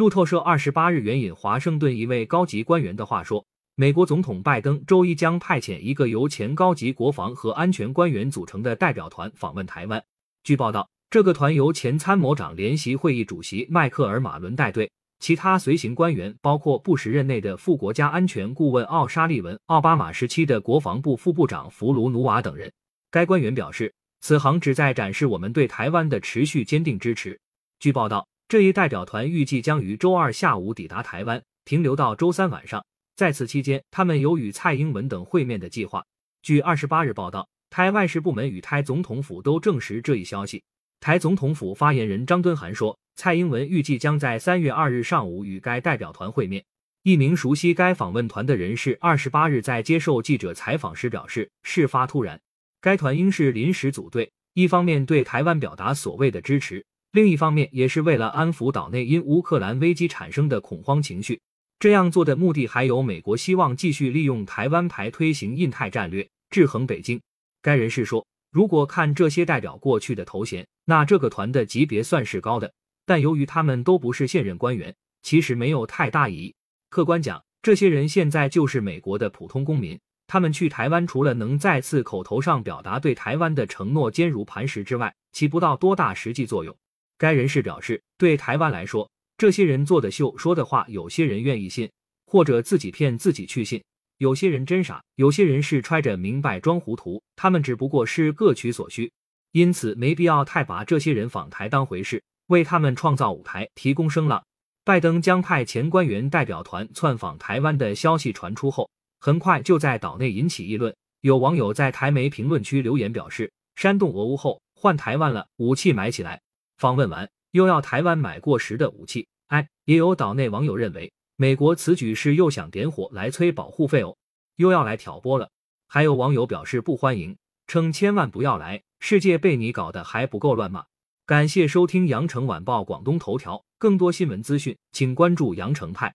路透社二十八日援引华盛顿一位高级官员的话说，美国总统拜登周一将派遣一个由前高级国防和安全官员组成的代表团访问台湾。据报道，这个团由前参谋长联席会议主席迈克尔·马伦带队，其他随行官员包括布什任内的副国家安全顾问奥沙利文、奥巴马时期的国防部副部长弗卢努瓦等人。该官员表示，此行旨在展示我们对台湾的持续坚定支持。据报道。这一代表团预计将于周二下午抵达台湾，停留到周三晚上。在此期间，他们有与蔡英文等会面的计划。据二十八日报道，台外事部门与台总统府都证实这一消息。台总统府发言人张敦涵说，蔡英文预计将在三月二日上午与该代表团会面。一名熟悉该访问团的人士二十八日在接受记者采访时表示，事发突然，该团应是临时组队，一方面对台湾表达所谓的支持。另一方面，也是为了安抚岛内因乌克兰危机产生的恐慌情绪。这样做的目的还有美国希望继续利用台湾牌推行印太战略，制衡北京。该人士说，如果看这些代表过去的头衔，那这个团的级别算是高的。但由于他们都不是现任官员，其实没有太大意义。客观讲，这些人现在就是美国的普通公民。他们去台湾，除了能再次口头上表达对台湾的承诺坚如磐石之外，起不到多大实际作用。该人士表示，对台湾来说，这些人做的秀、说的话，有些人愿意信，或者自己骗自己去信；有些人真傻，有些人是揣着明白装糊涂。他们只不过是各取所需，因此没必要太把这些人访台当回事，为他们创造舞台、提供声浪。拜登将派前官员代表团窜访台湾的消息传出后，很快就在岛内引起议论。有网友在台媒评论区留言表示：“煽动俄乌后换台湾了，武器买起来。”访问完又要台湾买过时的武器，哎，也有岛内网友认为美国此举是又想点火来催保护费哦，又要来挑拨了。还有网友表示不欢迎，称千万不要来，世界被你搞得还不够乱吗？感谢收听羊城晚报广东头条，更多新闻资讯，请关注羊城派。